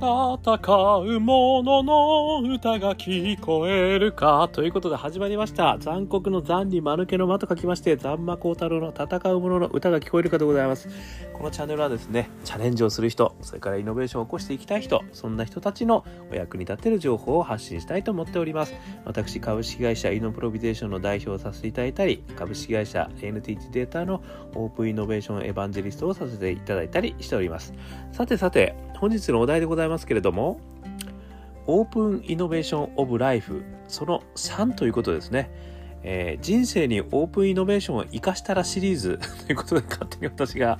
戦う者の歌が聞こえるかということで始まりました。残酷の残に間抜けの間と書きまして残魔高太郎の戦う者の歌が聞こえるかでございます。このチャンネルはですねチャレンジをする人それからイノベーションを起こしていきたい人そんな人たちのお役に立てる情報を発信したいと思っております。私株式会社イノプロビゼーションの代表をさせていただいたり株式会社 NTT データのオープンイノベーションエヴァンジェリストをさせていただいたりしております。さてさて本日のお題でございます。ますけれどもオープンイノベーションオブライフその3ということですね、えー、人生にオープンイノベーションを生かしたらシリーズ ということで勝手に私が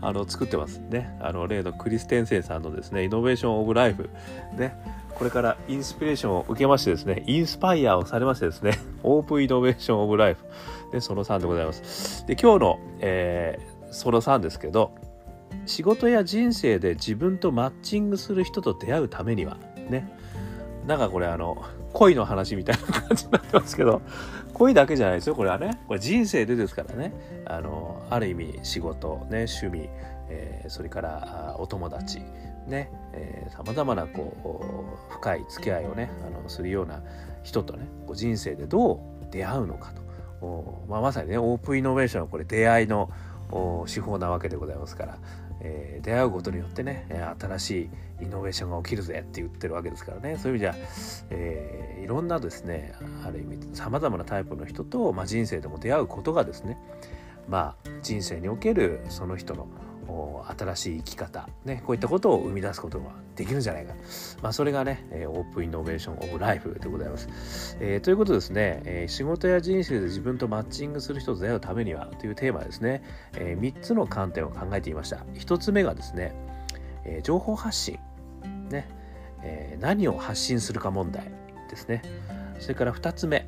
あの作ってますねあの例のクリステンセンさんのですねイノベーションオブライフねこれからインスピレーションを受けましてですね、インスパイアをされましてですね、オープンイノベーションオブライフ。で、その3でございます。で、今日の、えー、その3ですけど、仕事や人生で自分とマッチングする人と出会うためにはね。なんかこれあの恋の話みたいな感じになってますけど恋だけじゃないですよこれはね。これ人生でですからね。あのある意味仕事ね趣味、えー、それからお友達ねさまざまなこう深い付き合いをねあのするような人とねこう人生でどう出会うのかと、まあ、まさにねオープンイノベーションはこれ出会いの手法なわけでございますから。えー、出会うことによってね新しいイノベーションが起きるぜって言ってるわけですからね。そういう意味じゃ、えー、いろんなですねある意味さまざまなタイプの人と、まあ、人生でも出会うことがですねまあ人生におけるその人の新しい生き方、ね、こういったことを生み出すことができるんじゃないか、まあ、それがねえオープンイノベーションオブライフでございます、えー、ということですね、えー、仕事や人生で自分とマッチングする人と出会うためにはというテーマですね、えー、3つの観点を考えていました。1つ目がですね、え、情報発信。ね、え、何を発信するか問題ですね。それから2つ目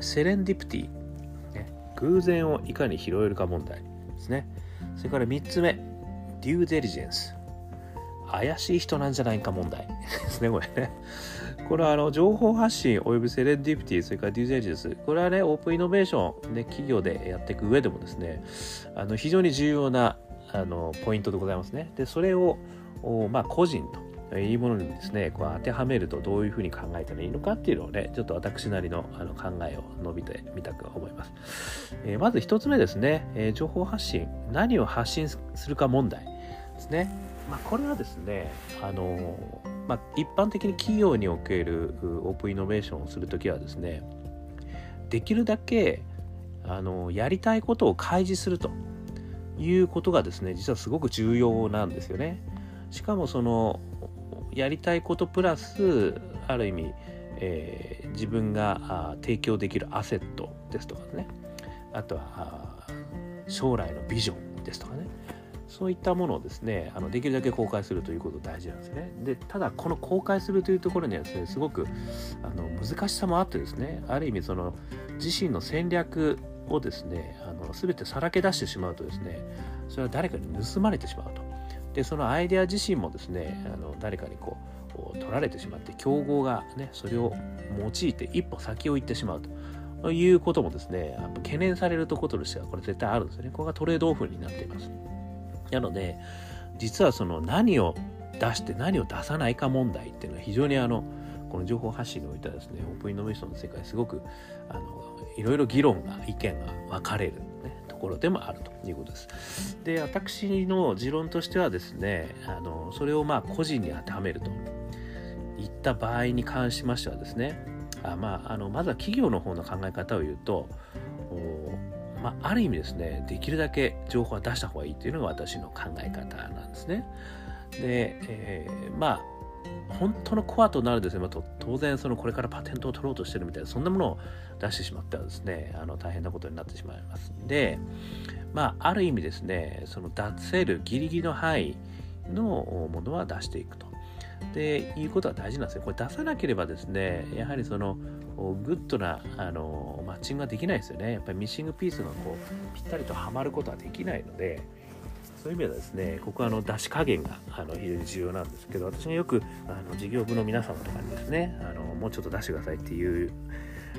セレンディプティ、ね、偶然をいかに拾えるか問題ですね。それから3つ目デューデリジェンス怪しい人なんじゃないか問題。ですねこれね。これはあの情報発信およびセレンディピティそれからデューデリジェンスこれはねオープンイノベーション、ね、企業でやっていく上でもですねあの非常に重要なあのポイントでございますね。でそれをまあ個人というものにですねこう当てはめるとどういうふうに考えたらいいのかっていうのをねちょっと私なりのあの考えを述べてみたく思います、えー、まず一つ目ですね、えー、情報発信。何を発信するか問題。ですね。まあ、これはですね、あのまあ、一般的に企業におけるオープンイノベーションをするときはですね、できるだけあのやりたいことを開示するということがですね、実はすごく重要なんですよね。しかもそのやりたいことプラスある意味、えー、自分が提供できるアセットですとかねあとは将来のビジョンですとかねそういったものをですねあのできるだけ公開するということ大事なんですね。でただこの公開するというところにはですねすごくあの難しさもあってですねある意味その自身の戦略をですねあの全てさらけ出してしまうとですねそれは誰かに盗まれてしまうと。でそのアイデア自身もですねあの誰かにこう取られてしまって競合がねそれを用いて一歩先を行ってしまうということもですねやっぱ懸念されるところとしてはこれ絶対あるんですよね。これがトレードオフになっています。なので実はその何を出して何を出さないか問題っていうのは非常にあのこの情報発信においてはですねオープンイノベーションの世界すごくあのいろいろ議論が意見が分かれる、ね、ところでもあるということです。で私の持論としてはですねあのそれをまあ個人に当てはめるといった場合に関しましてはですねあまああのまずは企業の方の考え方を言うとまあ、ある意味ですねできるだけ情報は出した方がいいっていうのが私の考え方なんですね。で、えー、まあ本当のコアとなるですね、まあ、当然そのこれからパテントを取ろうとしてるみたいなそんなものを出してしまってはですねあの大変なことになってしまいますんでまあある意味ですねその出せるギリギリの範囲のものは出していくと。でいうことは大事なんですよ。これ出さなければですねやはりそのグッドなあのマッチングができないですよね。やっぱり missing piece がこうぴったりとはまることはできないので、そういう意味ではですね、ここはあの出し加減があの非常に重要なんですけど、私がよくあの事業部の皆様とかにですね、あのもうちょっと出してくださいっていう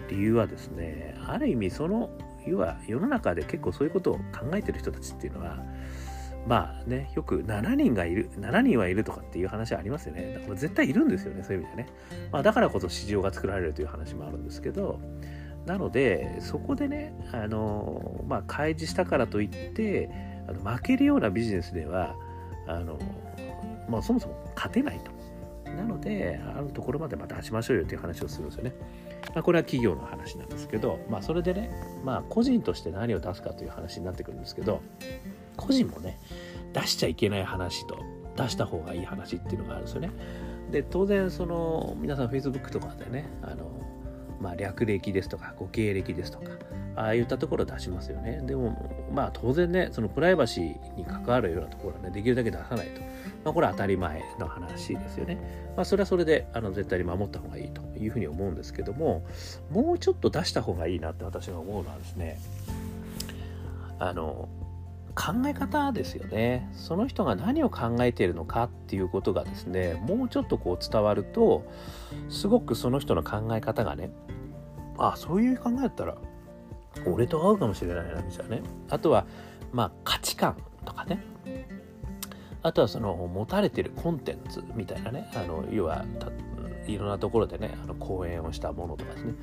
理由はですね、ある意味その要は世の中で結構そういうことを考えてる人たちっていうのは、まあね、よく7人がいる、7人はいるとかっていう話ありますよね。だから絶対いるんですよね、そういう意味でね。まあ、だからこそ市場が作られるという話もあるんですけど、なので、そこでね、あの、まあ、開示したからといって、あの負けるようなビジネスでは、あの、まあ、そもそも勝てないと。なので、あるところまでまた出しましょうよっていう話をするんですよね。まあ、これは企業の話なんですけど、まあ、それでね、まあ、個人として何を出すかという話になってくるんですけど、個人もね、出しちゃいけない話と、出した方がいい話っていうのがあるんですよね。で、当然、その、皆さん Facebook とかでね、あの、まあ、略歴ですとか、ご経歴ですとか、ああいったところ出しますよね。でも、まあ、当然ね、そのプライバシーに関わるようなところはね、できるだけ出さないと。まあ、これは当たり前の話ですよね。まあ、それはそれで、あの、絶対に守った方がいいというふうに思うんですけども、もうちょっと出した方がいいなって私が思うのはですね、あの、考え方ですよね。その人が何を考えているのかっていうことがですね、もうちょっとこう伝わると、すごくその人の考え方がね、あ、そういう考えだったら、俺と合うかもしれないな、みたいなね。あとは、まあ価値観とかね。あとはその持たれてるコンテンツみたいなね。あの、要は、いろんなところでね、あの講演をしたものとかですね。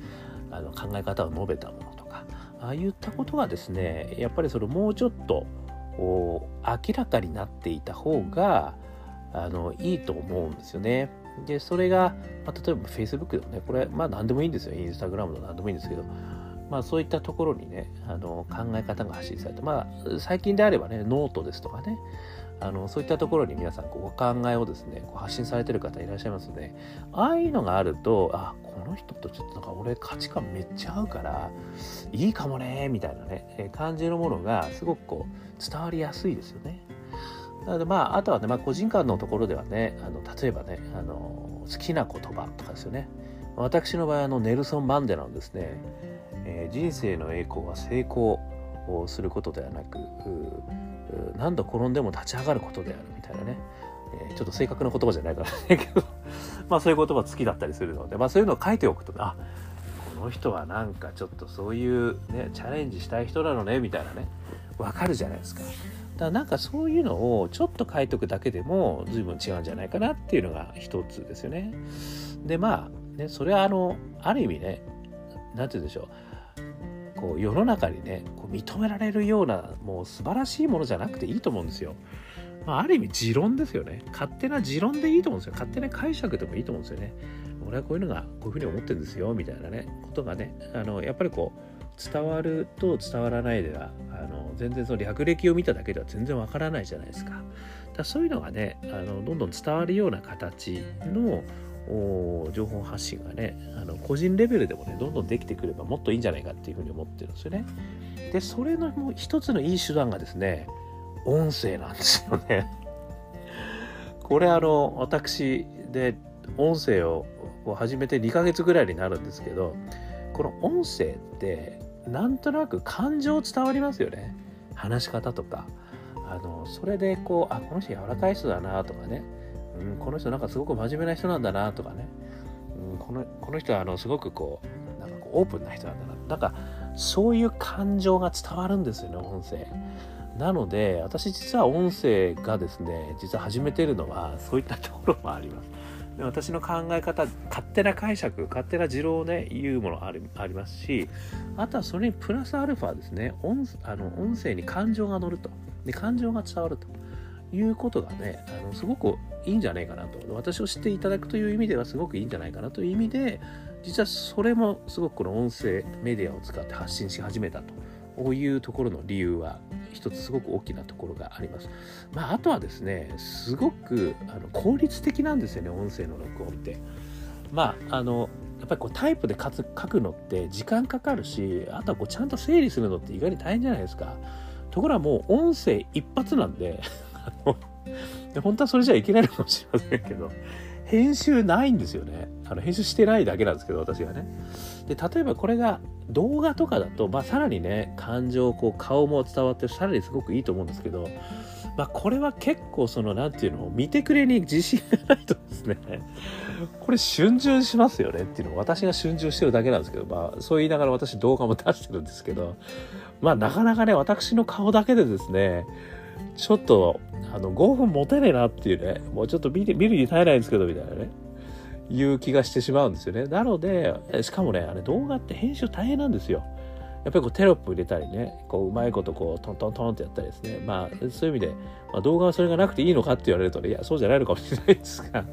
あの考え方を述べたものとか、ああいったことがですね、やっぱりそのもうちょっと、こう明らかになっていた方があのいいと思うんですよね。で、それが、まあ、例えば Facebook でもね、これ、まあ何でもいいんですよ。インスタグラムでも何でもいいんですけど、まあそういったところにね、あの考え方が発信されて、まあ最近であればね、ノートですとかね、あのそういったところに皆さんこうお考えをですねこう発信されてる方いらっしゃいますのでああいうのがあるとあこの人とちょっとなんか俺価値観めっちゃ合うからいいかもねみたいなね感じのものがすごくこう伝わりやすいですよね。なのでまああとはね、まあ、個人間のところではねあの例えばねあの好きな言葉とかですよね。私の場合あのネルソン・マンデラのですね、えー、人生の栄光は成功をすることではなく何度転んでも立ち上がることであるみたいなね、えー、ちょっと正確な言葉じゃないからねまあそういう言葉好きだったりするので、まあそういうのを書いておくと、あ、この人はなんかちょっとそういうね、チャレンジしたい人なのね、みたいなね、わかるじゃないですか。だからなんかそういうのをちょっと書いとくだけでも随分違うんじゃないかなっていうのが一つですよね。で、まあ、ね、それはあの、ある意味ね、なんて言うんでしょう。こう世の中にねこう認められるようなもう素晴らしいものじゃなくていいと思うんですよ。まあ、ある意味持論ですよね。勝手な持論でいいと思うんですよ。勝手な解釈でもいいと思うんですよね。俺はこういうのがこういうふうに思ってるんですよ、みたいなね、ことがね、あの、やっぱりこう、伝わると伝わらないでは、あの、全然その略歴を見ただけでは全然わからないじゃないですか。だそういうのがね、あの、どんどん伝わるような形の、情報発信がねあの個人レベルでもねどんどんできてくればもっといいんじゃないかっていうふうに思ってるんですよね。でそれのもう一つのいい手段がですね音声なんですよね。これあの私で音声を始めて2ヶ月ぐらいになるんですけどこの音声ってなんとなく感情伝わりますよね。話し方とか。あのそれでこうあこの人柔らかい人だなとかね、うん、この人なんかすごく真面目な人なんだなとかね、うん、このこの人はあのすごくこうなんかこうオープンな人なんだな。なんかそういう感情が伝わるんですよね音声。なので、私実は音声がですね、実は始めてるのは、そういったところもあります。で私の考え方、勝手な解釈、勝手な持論をね、言うものありありますし、あとはそれにプラスアルファですね、音あの音声に感情が乗ると。で、感情が伝わると。いうことがね、あのすごくいいんじゃないかなと。私を知っていただくという意味ではすごくいいんじゃないかなという意味で、実はそれもすごくこの音声メディアを使って発信し始めたと。いうところの理由は一つすごく大きなところがあります。まあ、あとはですね、すごくあの効率的なんですよね、音声の録音って。まあ、あの、やっぱりこうタイプで書くのって時間かかるし、あとはこうちゃんと整理するのって意外に大変じゃないですか。ところがもう音声一発なん で、本当はそれじゃいけないのかもしれませんけど、編集ないんですよね。あの編集してないだけなんですけど、私がね。で、例えばこれが動画とかだと、まあ、さらにね、感情、こう、顔も伝わって、さらにすごくいいと思うんですけど、まあ、これは結構、その、なんていうの、見てくれに自信がないとですね、これ、逡巡しますよねっていうのを、私が逡巡してるだけなんですけど、まあ、そう言いながら私動画も出してるんですけど、まあ、なかなかね、私の顔だけでですね、ちょっと、あの、5分持てねえなっていうね、もうちょっと見る見るに耐えないんですけど、みたいなね、いう気がしてしまうんですよね。なので、しかもね、あれ動画って編集大変なんですよ。やっぱりこうテロップ入れたりね、こううまいことこうトントントンってやったりですね。まあそういう意味で、まあ、動画はそれがなくていいのかって言われるとね、いや、そうじゃないのかもしれないですが、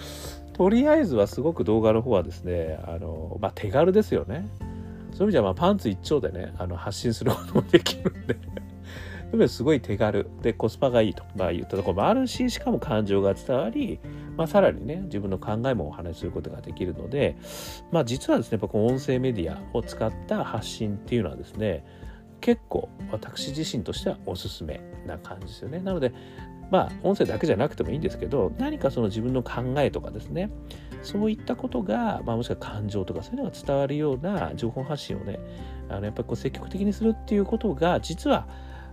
とりあえずはすごく動画の方はですね、あの、まあ手軽ですよね。そういう意味ではまあパンツ一丁でね、あの発信することもできるんですごい手軽でコスパがいいと、まあ、言ったところもあるししかも感情が伝わり、まあ、さらにね自分の考えもお話しすることができるので、まあ、実はですねやっぱこの音声メディアを使った発信っていうのはですね結構私自身としてはおすすめな感じですよね。なのでまあ音声だけじゃなくてもいいんですけど何かその自分の考えとかですねそういったことが、まあ、もしくは感情とかそういうのが伝わるような情報発信をねあのやっぱりこう積極的にするっていうことが実は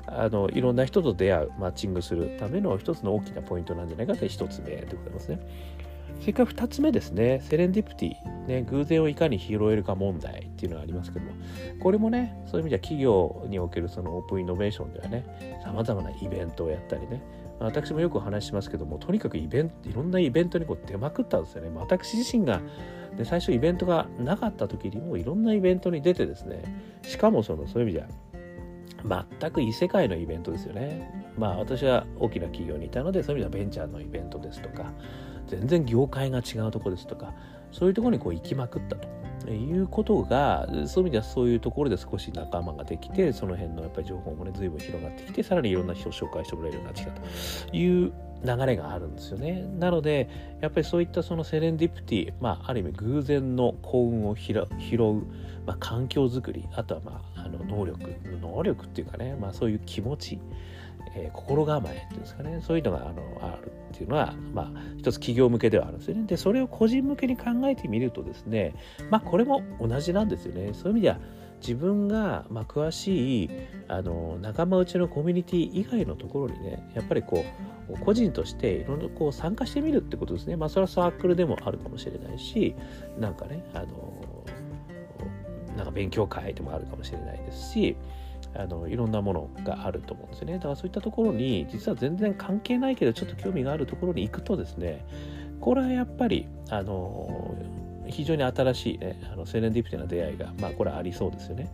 あのいろんな人と出会うマッチングするための一つの大きなポイントなんじゃないかという一つ目でございますね。それから二つ目ですね、セレンディプティ、ね、偶然をいかに拾えるか問題っていうのがありますけども、これもね、そういう意味では企業におけるそのオープンイノベーションではね、さまざまなイベントをやったりね、私もよくお話しますけども、とにかくイベント、いろんなイベントにこう出まくったんですよね。私自身がで最初イベントがなかった時にもいろんなイベントに出てですねしかもそのそういう意味じゃ全く異世界のイベントですよね。まあ私は大きな企業にいたのでそういう意味ではベンチャーのイベントですとか全然業界が違うとこですとかそういうところにこう行きまくったと。いうことがそういう意味ではそういうところで少し仲間ができてその辺のやっぱり情報もね随分広がってきてさらにいろんな人を紹介してもらえるようになってきたという流れがあるんですよね。なのでやっぱりそういったそのセレンディプティまあある意味偶然の幸運を拾う、まあ、環境づくりあとはまああの能力能力っていうかね、まあ、そういう気持ち、えー、心構えっていうんですかねそういうのがあのあるっていうのは、まあ、一つ企業向けではあるんですよね。でそれを個人向けに考えてみるとですねまあこれも同じなんですよね。そういう意味では自分が、まあ、詳しいあの仲間内のコミュニティ以外のところにねやっぱりこう個人としていろんなこう参加してみるってことですねまあそれはサークルでもあるかもしれないしなんかねあのなんか勉強会でもあるかもしれないですしあのいろんなものがあると思うんですよね。だからそういったところに実は全然関係ないけどちょっと興味があるところに行くとですねこれはやっぱりあの非常に新しいねあのセレンディプティな出会いがまあこれはありそうですよね。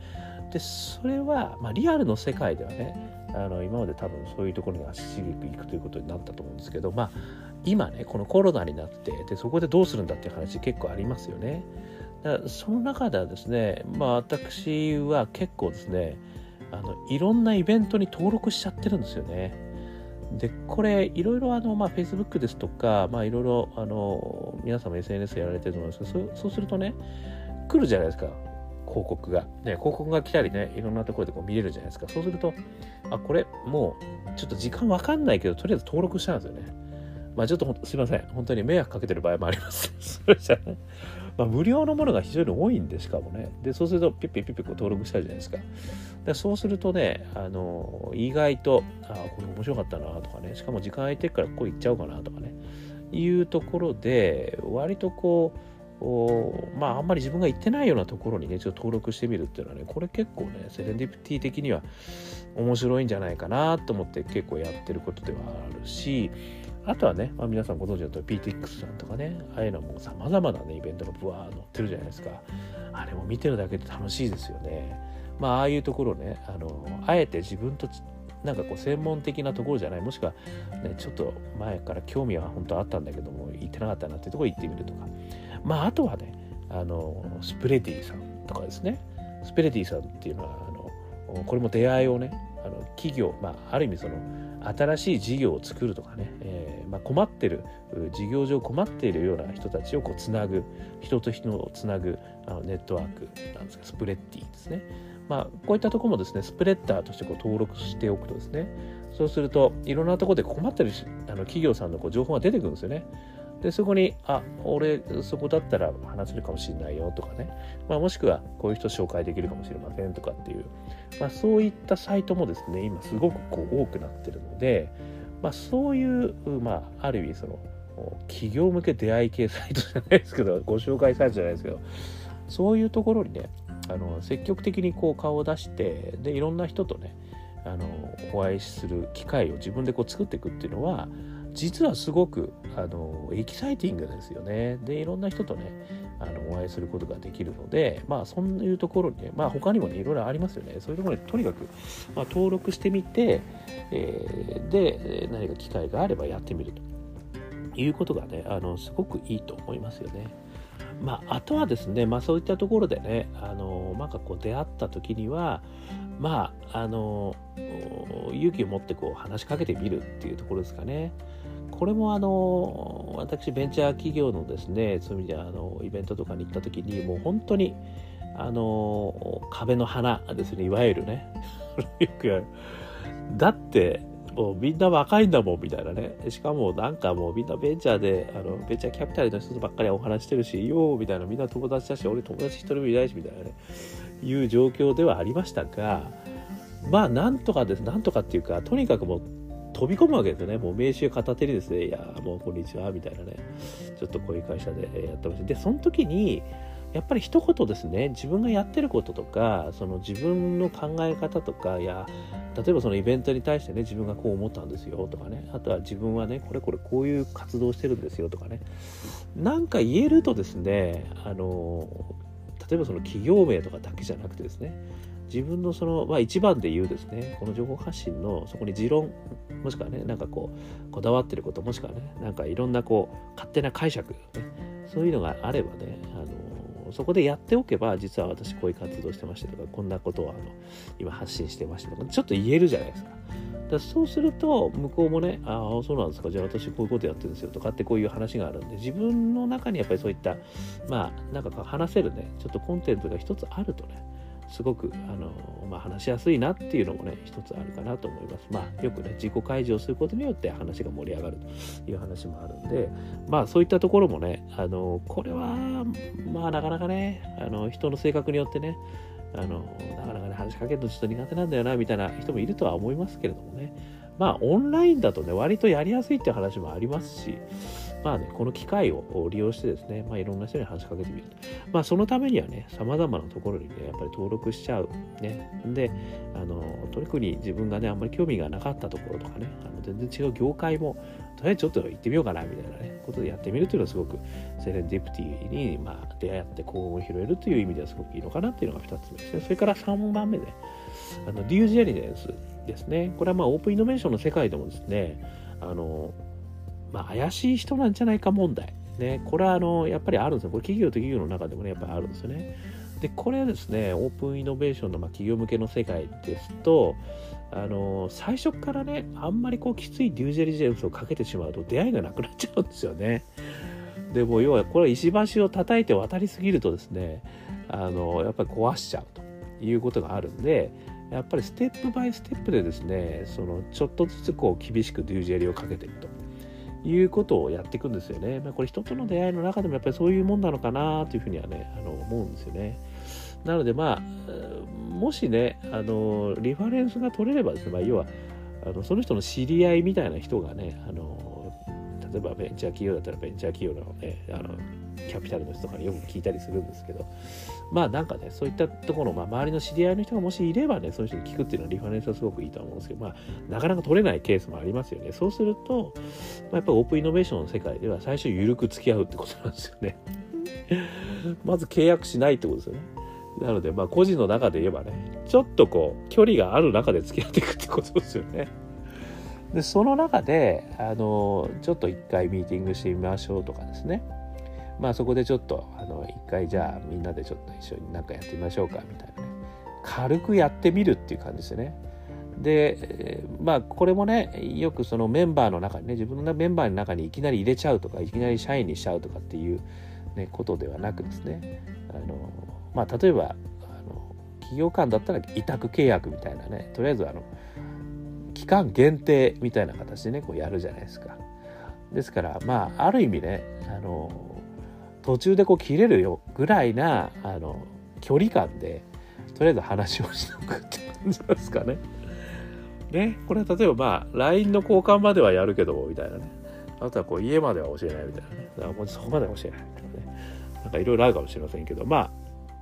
でそれは、まあ、リアルの世界ではねあの今まで多分そういうところに足しげく行くということになったと思うんですけどまあ今ねこのコロナになってでそこでどうするんだっていう話結構ありますよね。だその中ではですね、まあ、私は結構ですねあのいろんなイベントに登録しちゃってるんですよね。でこれいろいろあの、まあ、Facebook ですとか、まあ、いろいろあの皆さんも SNS やられてると思うんですけどそうするとね来るじゃないですか。広告が、ね、広告が来たりねいろんなところでこう見れるじゃないですか。そうするとあこれもうちょっと時間わかんないけどとりあえず登録したんですよね。まあちょっとすいません。本当に迷惑かけてる場合もあります。それじゃね。まあ、無料のものが非常に多いんで、しかもね。で、そうすると、ピッピッピッピッ登録したじゃないですか。でそうするとね、あの、意外と、あこれ面白かったなとかね、しかも時間空いてるからここ行っちゃおうかなとかね、いうところで、割とこう、まあ、あんまり自分が行ってないようなところにね、ちょっと登録してみるっていうのはね、これ結構ね、セレンディプティ的には面白いんじゃないかなと思って結構やってることではあるし、あとはね、まあ、皆さんご存知だと PTX さんとかね、ああいうのも様々なね、イベントがブワー載ってるじゃないですか。あれも見てるだけで楽しいですよね。まあ、ああいうところね、あの、あえて自分となんかこう専門的なところじゃない、もしくは、ね、ちょっと前から興味は本当あったんだけども、行ってなかったなっていうところ行ってみるとか。まあ、あとはね、あの、スプレディさんとかですね。スプレディさんっていうのは、あの、これも出会いをね、あの企業、まあ、ある意味その新しい事業を作るとかね、えー、まあ、困ってる事業上困っているような人たちをこうつなぐ人と人をつなぐあのネットワークなんですがスプレッディですね、まあ、こういったとこもですねスプレッダーとしてこう登録しておくとですね。そうするといろんなところで困ってるあの企業さんのこう情報が出てくるんですよね。でそこにあ俺そこだったら話せるかもしれないよとかね、まあ、もしくはこういう人紹介できるかもしれませんとかっていう、まあ、そういったサイトもですね今すごくこう多くなってるので、まあ、そういう、まあ、ある意味その企業向け出会い系サイトじゃないですけど ご紹介サイトじゃないですけどそういうところにねあの積極的にこう顔を出してでいろんな人とねあのお会いする機会を自分でこう作っていくっていうのは実はすごくあのエキサイティングですよね。でいろんな人とねあのお会いすることができるのでまあそういうところにねまあ他にもねいろいろありますよねそういうところにとにかく、まあ、登録してみて、えー、で何か機会があればやってみるということがねあのすごくいいと思いますよね。まあ、あとはですね、まあ、そういったところでね、あのなんかこう出会った時には、まあ、あの勇気を持ってこう話しかけてみるっていうところですかね。これもあの私ベンチャー企業のですねそういう意味であのイベントとかに行った時にもう本当にあの壁の花ですねいわゆるね。よくやる。だってもうみんな若いんだもんみたいなね。しかもなんかもうみんなベンチャーであのベンチャーキャピタルの人ばっかりお話してるしようみたいな。みんな友達だし俺友達一人もいないしみたいなね。いう状況ではありましたがまあなんとかです。なんとかっていうかとにかくもう飛び込むわけですよね。もう名刺片手にですね、いや、もうこんにちは、みたいなね、ちょっとこういう会社でやってました。で、その時に、やっぱり一言ですね、自分がやってることとか、その自分の考え方とか、いや、例えばそのイベントに対してね、自分がこう思ったんですよとかね、あとは自分はね、これこれこういう活動してるんですよとかね、なんか言えるとですね、あの、例えばその企業名とかだけじゃなくてですね、自分のその、まあ、一番で言うですね、この情報発信のそこに持論、もしくはね、なんかこう、こだわってること、もしくはね、なんかいろんなこう、勝手な解釈、ね、そういうのがあればね、あのそこでやっておけば、実は私こういう活動してましたとか、こんなことをあの今発信してましたとか、ちょっと言えるじゃないですか。だそうすると、向こうもね、ああ、そうなんですか、じゃあ私こういうことやってるんですよとかってこういう話があるんで、自分の中にやっぱりそういった、まあ、なんか話せるね、ちょっとコンテンツが一つあるとね、すごくあの、まあ、話しやすいなっていうのもね一つあるかなと思います。まあよくね自己開示をすることによって話が盛り上がるという話もあるんでまあそういったところもねあのこれはまあなかなかねあの人の性格によってねあのなかなかね話しかけるのちょっと苦手なんだよなみたいな人もいるとは思いますけれどもねまあオンラインだとね割とやりやすいっていう話もありますしまあね、この機会を利用してですね、まあ、いろんな人に話しかけてみると。まあ、そのためにはね、様々なところにね、やっぱり登録しちゃう。ね。で、あの、特に自分がね、あんまり興味がなかったところとかね、あの全然違う業界も、とりあえずちょっと行ってみようかな、みたいなね、ことでやってみるというのはすごく、セレンディプティに、まあ、出会って幸運を拾えるという意味ではすごくいいのかなっていうのが2つ目ですね。それから3番目で、あの、デュージェリネンスですね。これはまあ、オープンイノベーションの世界でもですね、あの、まあ、怪しい人なんじゃないか問題。ね、これはあのやっぱりあるんですよ。これ企業と企業の中でもね、やっぱりあるんですよね。で、これはですね、オープンイノベーションのま企業向けの世界ですと、あの最初からね、あんまりこうきついデュージェリジェンスをかけてしまうと出会いがなくなっちゃうんですよね。でも要はこれは石橋を叩いて渡りすぎるとですね、あのやっぱり壊しちゃうということがあるんで、やっぱりステップバイステップでですね、そのちょっとずつこう厳しくデュージェリをかけていくと。いうことをやっていくんですよね。まあ、これ人との出会いの中でもやっぱりそういうもんなのかなというふうにはね、あの思うんですよね。なのでまあ、もしね、あの、リファレンスが取れればですね、まあ、要は、あのその人の知り合いみたいな人がね、あの、例えばベンチャー企業だったらベンチャー企業のね、あの、キャピタルの人とかによく聞いたりするんですけど、まあなんかね、そういったところ、まあ、周りの知り合いの人がもしいればね、そういう人に聞くっていうのはリファレンスはすごくいいと思うんですけど、まあ、なかなか取れないケースもありますよね。そうすると、まあ、やっぱりオープンイノベーションの世界では最初緩く付き合うってことなんですよね。まず契約しないってことですよね。なので、まあ、個人の中で言えばね、ちょっとこう、距離がある中で付き合っていくってことですよね。で、その中で、あの、ちょっと一回ミーティングしてみましょうとかですね。まあそこでちょっとあの一回じゃあみんなでちょっと一緒になんかやってみましょうかみたいなね軽くやってみるっていう感じですよね。でまあこれもねよくそのメンバーの中にね自分のメンバーの中にいきなり入れちゃうとかいきなり社員にしちゃうとかっていう、ね、ことではなくですねあのまあ例えばあの企業間だったら委託契約みたいなねとりあえずあの期間限定みたいな形でねこうやるじゃないですか。ですからまあある意味ねあの途中でこう切れるよぐらいなあの距離感でとりあえず話をしておくって感じですかね。ね、これは例えばまあ LINE の交換まではやるけどみたいなね。あとはこう家までは教えないみたいなね。だからもうそこまでは教えないみたいなね。なんかいろいろあるかもしれませんけど、ま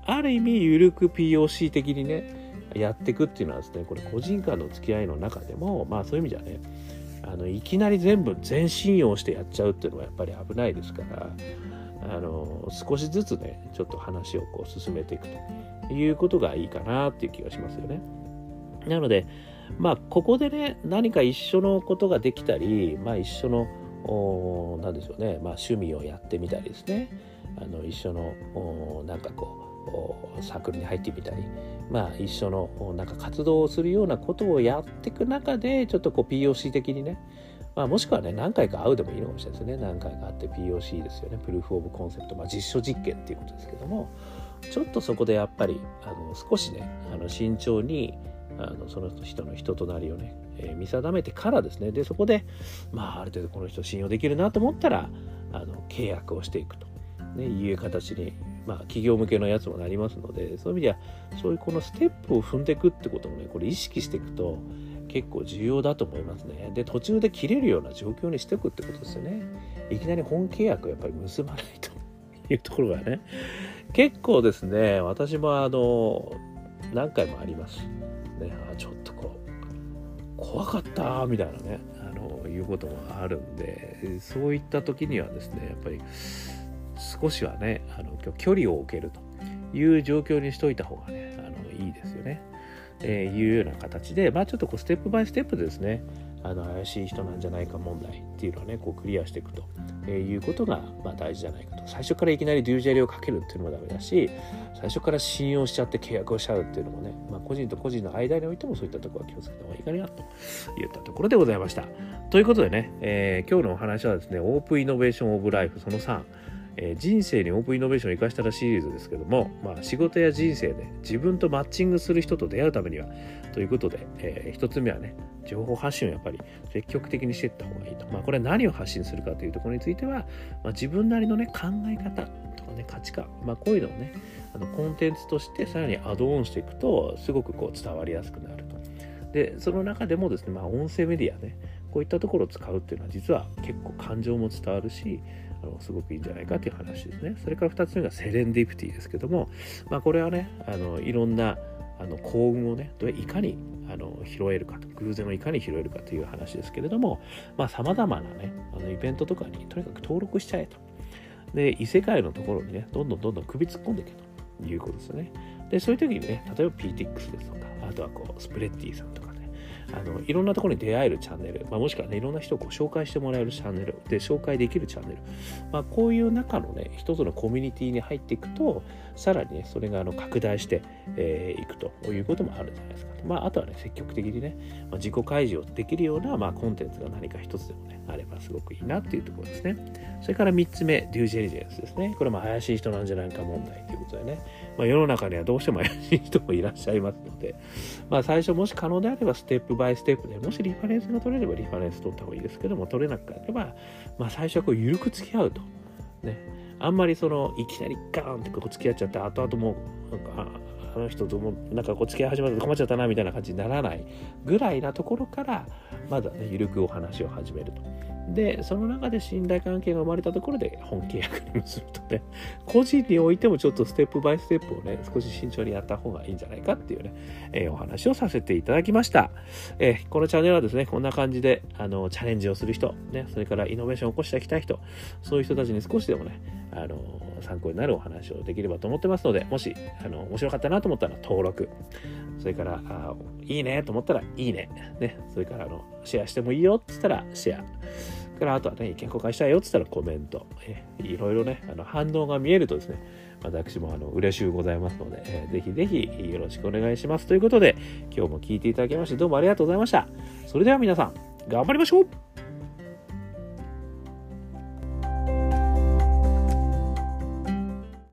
あ、ある意味ゆるく POC 的にね、やっていくっていうのはですねこれ個人間の付き合いの中でもまあそういう意味じゃねあのいきなり全部全信用してやっちゃうっていうのはやっぱり危ないですからあの少しずつねちょっと話をこう進めていくということがいいかなっていう気がしますよね。なのでまあここでね何か一緒のことができたりまあ一緒の何でしょうね、まあ、趣味をやってみたりですねあの一緒のなんかこうサークルに入ってみたり、まあ、一緒のなんか活動をするようなことをやっていく中でちょっとこう POC 的にね、まあ、もしくはね何回か会うでもいいのかもしれないですね。何回か会って POC ですよね。プルーフ・オブ・コンセプト、まあ、実証実験っていうことですけども。ちょっとそこでやっぱりあの少しねあの慎重にあのその人の人となりをね、えー、見定めてからですね。でそこで、まあ、ある程度この人信用できるなと思ったらあの契約をしていくと、ね、いう形に、まあ、企業向けのやつもなりますのでそういう意味ではそういうこのステップを踏んでいくってこともねこれ意識していくと結構重要だと思いますね。で途中で切れるような状況にしていくってことですよね。いきなり本契約をやっぱり結ばないというところがね結構ですね私もあの何回もあります。ねあちょっとこう怖かったみたいなねあのいうこともあるんでそういった時にはですねやっぱり少しはねあの距離を置けるという状況にしといた方がねあのいいですよね。えー、いうような形で、まあ、ちょっとこうステップバイステップでですね。あの怪しい人なんじゃないか問題っていうのはねこうクリアしていくと、え、いうことが、ま、大事じゃないかと。最初からいきなりデュージャリをかけるっていうのもダメだし最初から信用しちゃって契約をしちゃうっていうのもね、まあ、個人と個人の間においてもそういったところは気をつけた方がいいかなといったところでございました。ということでね、えー、今日のお話はですねオープンイノベーションオブライフその3えー、人生にオープンイノベーションを生かしたらシリーズですけども、まあ、仕事や人生で自分とマッチングする人と出会うためにはということで、えー、一つ目はね情報発信をやっぱり積極的にしていった方がいいと、まあ、これは何を発信するかというところについては、まあ、自分なりのね考え方とかね価値観、まあ、こういうのをねあのコンテンツとしてさらにアドオンしていくとすごくこう伝わりやすくなると。でその中でもですね、まあ、音声メディアねこういったところを使うっていうのは実は結構感情も伝わるしあのすごくいいんじゃないかっていう話ですね。それから2つ目がセレンディプティですけども、まあ、これはねあのいろんなあの幸運をねどいかにあの拾えるかと偶然をいかに拾えるかという話ですけれどもさまざ、まなねあのイベントとかにとにかく登録しちゃえとで異世界のところにねどんどんどんどん首突っ込んでいけということですよねでそういう時にね例えば PTX ですとかあとはこうスプレッティさんとかあのいろんなところに出会えるチャンネル、まあ、もしくはねいろんな人をこう紹介してもらえるチャンネル。で紹介できるチャンネル、まあ、こういう中のね一つのコミュニティに入っていくとさらにねそれがあの拡大してい、えー、くということもあるじゃないですか。まあ、あとはね積極的にね、まあ、自己開示をできるような、まあ、コンテンツが何か一つでもねあればすごくいいなっていうところですね。それから3つ目デュージェリジェンスですね。これも怪しい人なんじゃないか問題ということでね、まあ、世の中にはどうしても怪しい人もいらっしゃいますので、まあ、最初もし可能であればステップバイステップでもしリファレンスが取れればリファレンス取った方がいいですけども取れなければ、まあ、最初はこう緩く付き合うとねあんまりそのいきなりガーンってこう付き合っちゃって後々もなんかあの人ともなんかこう付き合い始まると困っちゃったなみたいな感じにならないぐらいなところからまだね緩くお話を始めると。でその中で信頼関係が生まれたところで本契約に結ぶとね。個人においてもちょっとステップバイステップをね少し慎重にやった方がいいんじゃないかっていうね、えー、お話をさせていただきました、えー、このチャンネルはですねこんな感じであのチャレンジをする人、ね、それからイノベーションを起こしていきたい人そういう人たちに少しでもねあの参考になるお話をできればと思ってますのでもしあの面白かったなと思ったら登録それからあいいねと思ったらいいね。ね。それからあのシェアしてもいいよって言ったらシェア。からあとはね、意見交換したいよって言ったらコメント、えいろいろね、あの反応が見えるとですね、私もあの嬉しゅうございますので、えー、ぜひぜひよろしくお願いします。ということで、今日も聞いていただきましてどうもありがとうございました。それでは皆さん、頑張りましょう。